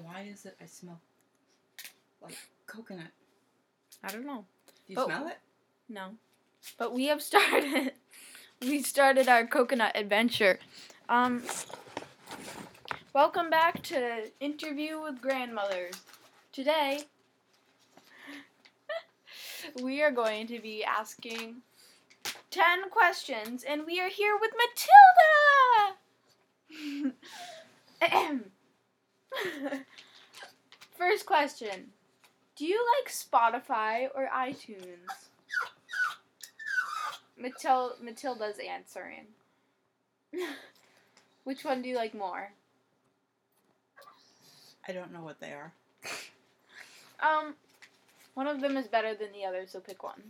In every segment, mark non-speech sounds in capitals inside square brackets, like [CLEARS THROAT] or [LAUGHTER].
Why is it I smell like coconut? I don't know. Do you But- smell it? No. But we have [LAUGHS] started we started our coconut adventure. Um Welcome back to Interview with Grandmothers. Today [LAUGHS] we are going to be asking 10 questions and we are here with Matilda. [LAUGHS] [CLEARS THROAT] [LAUGHS] First question. Do you like Spotify or iTunes? Matil- Matilda's answering. [LAUGHS] Which one do you like more? I don't know what they are. [LAUGHS] Um, one of them is better than the other, so pick one.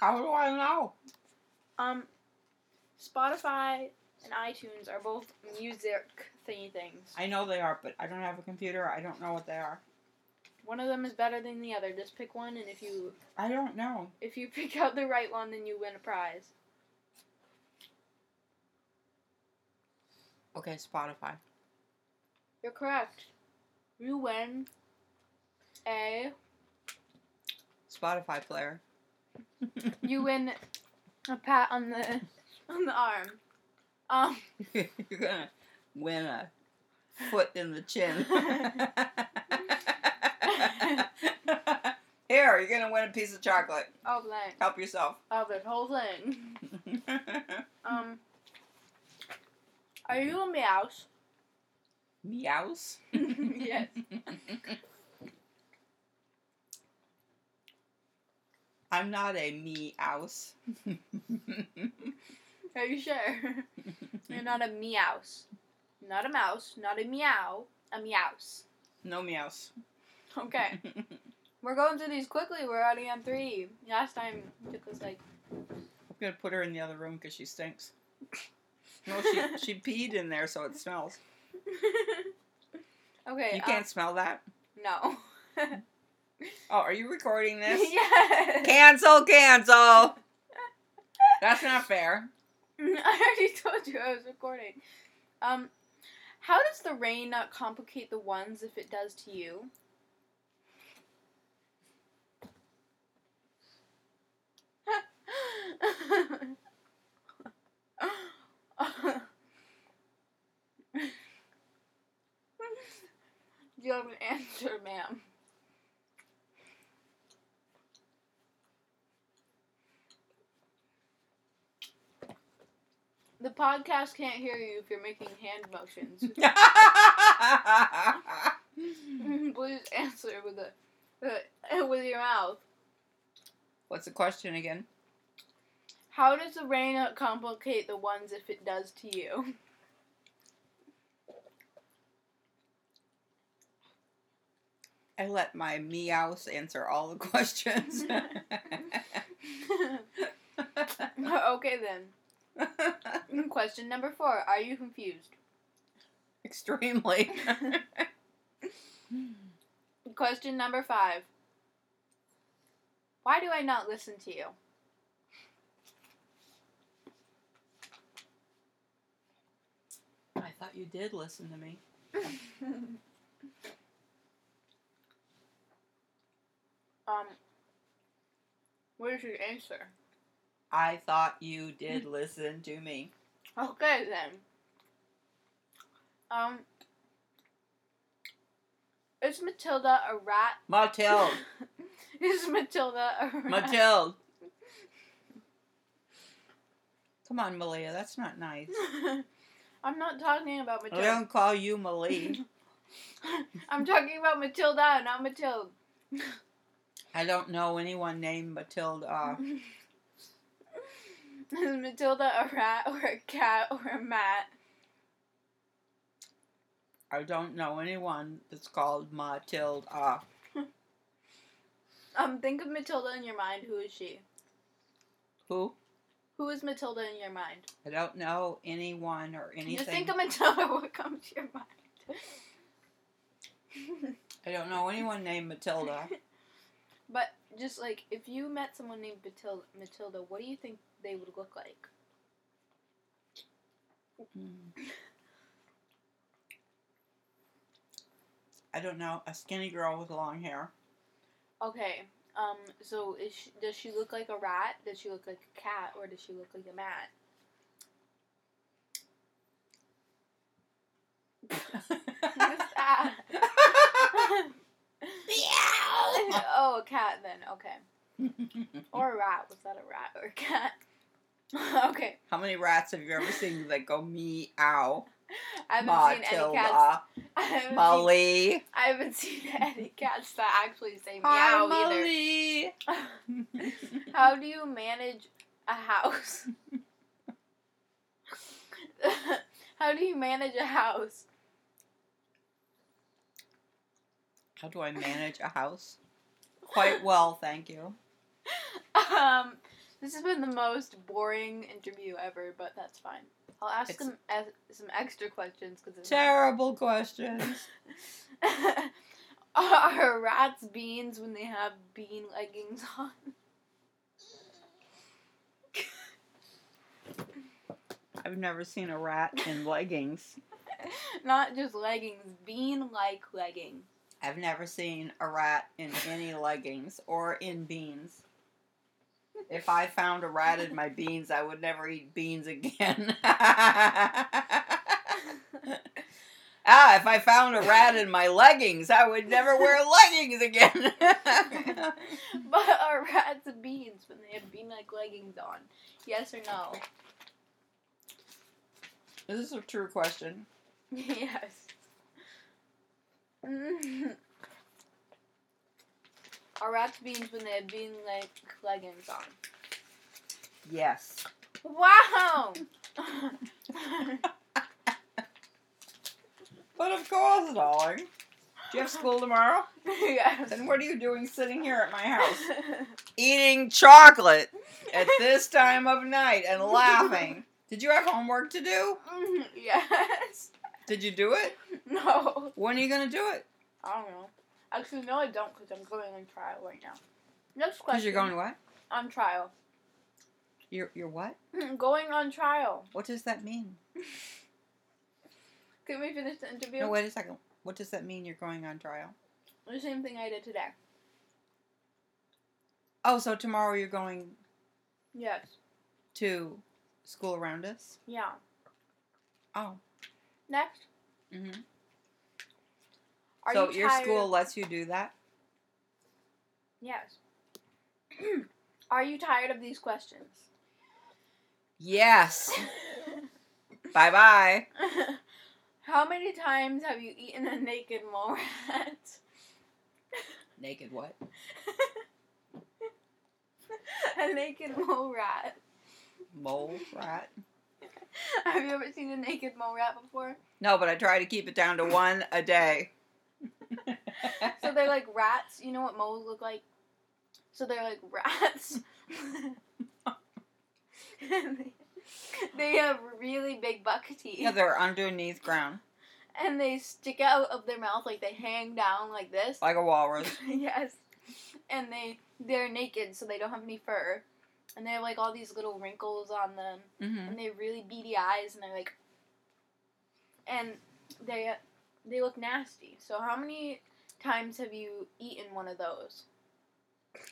How do I know? Um, Spotify and iTunes are both music thingy things. I know they are, but I don't have a computer. I don't know what they are. One of them is better than the other. Just pick one, and if you I don't know. if you [LAUGHS] pick out the right one, then you win a prize. Okay, Spotify. You're correct. You win a Spotify player. you win a pat on the on the arm. Um, [LAUGHS] You're gonna win a foot in the chin. [LAUGHS] Here, you're gonna win a piece of chocolate. oh blank. Help yourself. Oh, this whole thing. Um, are you a meows? Meows. [LAUGHS] Yes. I'm not a meows. [LAUGHS] Are you sure? [LAUGHS] You're not a meows. Not a mouse. Not a meow. A meows. no meows. Okay. [LAUGHS] We're going through these quickly. We're already on three. Last time it took us like. I'm gonna put her in the other room because she stinks. No, she she peed in there, so it smells. okay. You um, can't smell that. no. Oh, are you recording this? yes. Cancel, cancel. That's not fair. [LAUGHS] I already told you I was recording. Um, how does the rain not complicate the ones if it does to you? [LAUGHS] Do you have an answer, ma'am? The podcast can't hear you if you're making hand motions. [LAUGHS] [LAUGHS] Please answer with a uh, with your mouth. What's the question again? How does the rain complicate the ones if it does to you? I let my meows answer all the questions. [LAUGHS] okay then. [LAUGHS] Question number four: Are you confused? Extremely. [LAUGHS] [LAUGHS] Question number five: Why do I not listen to you? I thought you did listen to me. um. What is your answer? I thought you did listen to me. Okay then. Um. Is Matilda a rat? Matilda. [LAUGHS] is Matilda a rat? Matilde. Come on, Malia. That's not nice. [LAUGHS] I'm not talking about Matilda. I don't call you Malie. [LAUGHS] I'm talking about Matilda, not Matilda. I don't know anyone named Matilda. Is Matilda a rat or a cat or a mat? I don't know anyone that's called Matilda. [LAUGHS] Um, think of Matilda in your mind. Who is she? Who? Who is Matilda in your mind? I don't know anyone or anything. Just think of Matilda. [LAUGHS] What comes to your mind? I don't know anyone named Matilda. [LAUGHS] but just like if you met someone named Matilda, Matilda, what do you think they would look like? Hmm. I don't know. A skinny girl with long hair. Okay. Um. So is she, does she look like a rat? Does she look like a cat, or does she look like a mat? [LAUGHS] [LAUGHS] What's that? [LAUGHS] oh, a cat then. Okay. [LAUGHS] Or a rat. Was that a rat or a cat? [LAUGHS] okay. How many rats have you ever seen that go meow? I haven't seen any cats. I haven't, seen, Molly. I haven't seen any cats that actually say Hi, meow either. [LAUGHS] How do you manage a house? How do you manage a house? How do I manage a house? Quite well, thank you. Um, this has been the most boring interview ever, but that's fine. I'll ask It's- some es- some extra questions because Terrible questions. [LAUGHS] are rats beans when they have bean leggings on? I've never seen a rat in leggings. [LAUGHS] Not just leggings, bean like leggings. I've never seen a rat in any leggings or in beans. If I found a rat in my beans, I would never eat beans again. [LAUGHS] ah, if I found a rat in my leggings, I would never wear leggings again. [LAUGHS] But are rats beans when they have bean like leggings on? Yes or no? Is this a true question? [LAUGHS] yes. Mm-hmm. [LAUGHS] Are rats beans when they have bean like leggings on? Yes. Wow! But of course, darling. Do you have school tomorrow? [LAUGHS] yes. Then what are you doing sitting here at my house? Eating chocolate at this time of night and laughing. [LAUGHS] Did you have homework to do? Mm-hmm. yes. Did you do it? [LAUGHS] No. When are you going to do it? I don't know. Actually, no, I don't because I'm going on trial right now. Next question. Because you're going what? on trial. You're, you're what? Hmm, going on trial. What does that mean? [LAUGHS] Can we finish the interview? No, wait a second. What does that mean you're going on trial? The same thing I did today. Oh, so tomorrow you're going Yes. to school around us? Yeah. Oh. Next. hmm Are so you your school of- lets you do that? Yes. [CLEARS THROAT] Are you tired of these questions? Yes. [LAUGHS] bye bye. How many times have you eaten a naked mole rat? [LAUGHS] Naked what? a naked mole rat. Mole rat? [LAUGHS] Have you ever seen a naked mole rat before? No, but I try to keep it down to one a day. [LAUGHS] So they're like rats. You know what moles look like? So they're like rats. They, [LAUGHS] they have really big buck teeth. yeah, they're underneath ground, and they stick out of their mouth like they hang down like this. like a walrus. yes. And they they're naked, so they don't have any fur. And they have like all these little wrinkles on them, hmm and they have really beady eyes, and they're like, and they they look nasty. So how many times have you eaten one of those?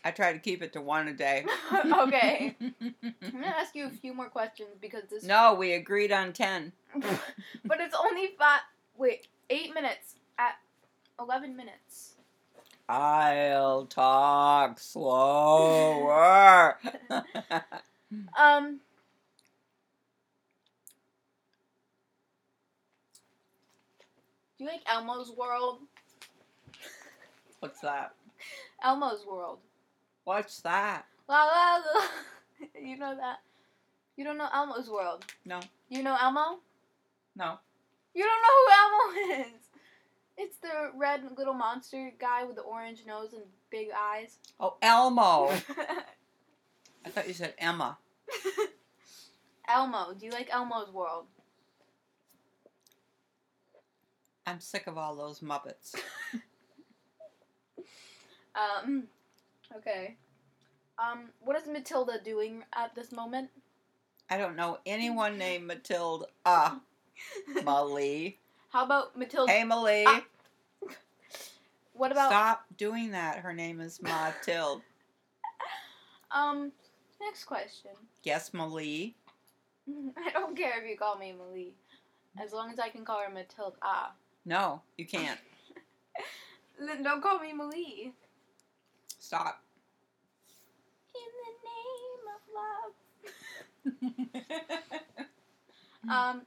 I try to keep it to one a day. [LAUGHS] okay. [LAUGHS] I'm gonna ask you a few more questions because this. no, we agreed on ten. [LAUGHS] but it's only five. Wait, eight minutes at eleven minutes. I'll talk slower. [LAUGHS] Um. Do you like Elmo's World? [LAUGHS] What's that? Elmo's World. What's that? La la la. [LAUGHS] You know that? You don't know Elmo's World. No. You know Elmo? No. You don't know who Elmo is. It's the red little monster guy with the orange nose and big eyes. Oh, Elmo. [LAUGHS] I thought you said Emma. [LAUGHS] Elmo. Do you like Elmo's World? I'm sick of all those Muppets. [LAUGHS] Um. Okay. Um. What is Matilda doing at this moment? I don't know anyone named Matilda. Ah, Molly. How about Matilda? Hey, Molly. Ah. what about Stop doing that. Her name is Matilda. [LAUGHS] um? Next question. Yes, Malie. [LAUGHS] I don't care if you call me Malie, as long as I can call her Matilda. Ah, No, you can't. [LAUGHS] then don't call me Malie. Stop. In the name of love. Um.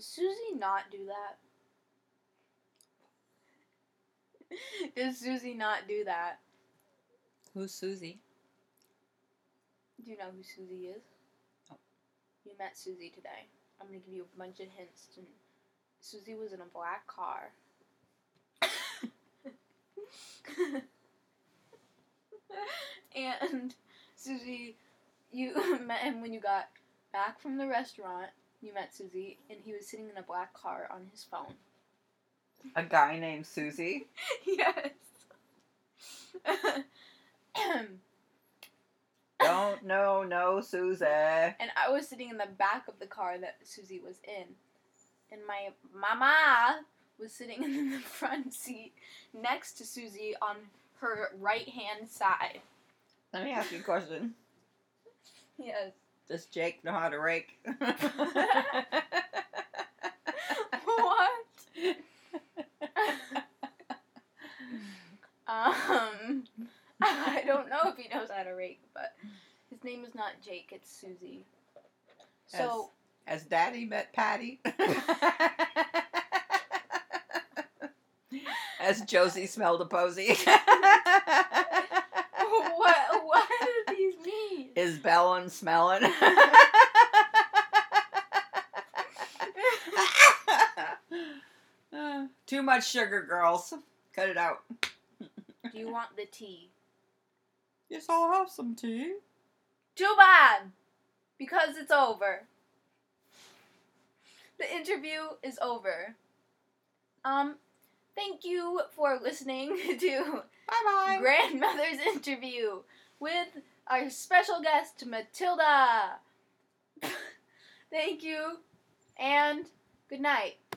Does Susie not do that? [LAUGHS] Does Susie not do that? Who's Susie? Do you know who Susie is? No. You met Susie today. I'm gonna give you a bunch of hints. And Susie was in a black car. [LAUGHS] and Susie, you [LAUGHS] met him when you got back from the restaurant. You met Susie, and he was sitting in a black car on his phone. A guy named Susie. [LAUGHS] yes. [COUGHS] Don't know, no, Susie. and I was sitting in the back of the car that Susie was in, and my mama was sitting [LAUGHS] in the front seat next to Susie on her right hand side. Let me ask you a question. [LAUGHS] Yes. Does Jake know how to rake? [LAUGHS] what? Um, I don't know if he knows how to rake, but his name is not Jake. It's Susie. So Has Daddy met Patty? [LAUGHS] Has Josie smelled a posy? [LAUGHS] what? What do these mean? Is Bellin smelling? Uh, [LAUGHS] Too much sugar, girls. Cut it out. Do you want the tea? Yes, I'll have some tea. Too bad, because it's over. The interview is over. Um, thank you for listening [LAUGHS] to Bye bye. grandmother's interview with our special guest Matilda. [LAUGHS] Thank you and good night.